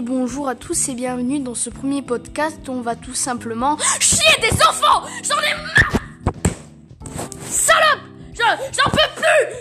bonjour à tous et bienvenue dans ce premier podcast. On va tout simplement chier des enfants. J'en ai marre. Salope. J'en peux plus.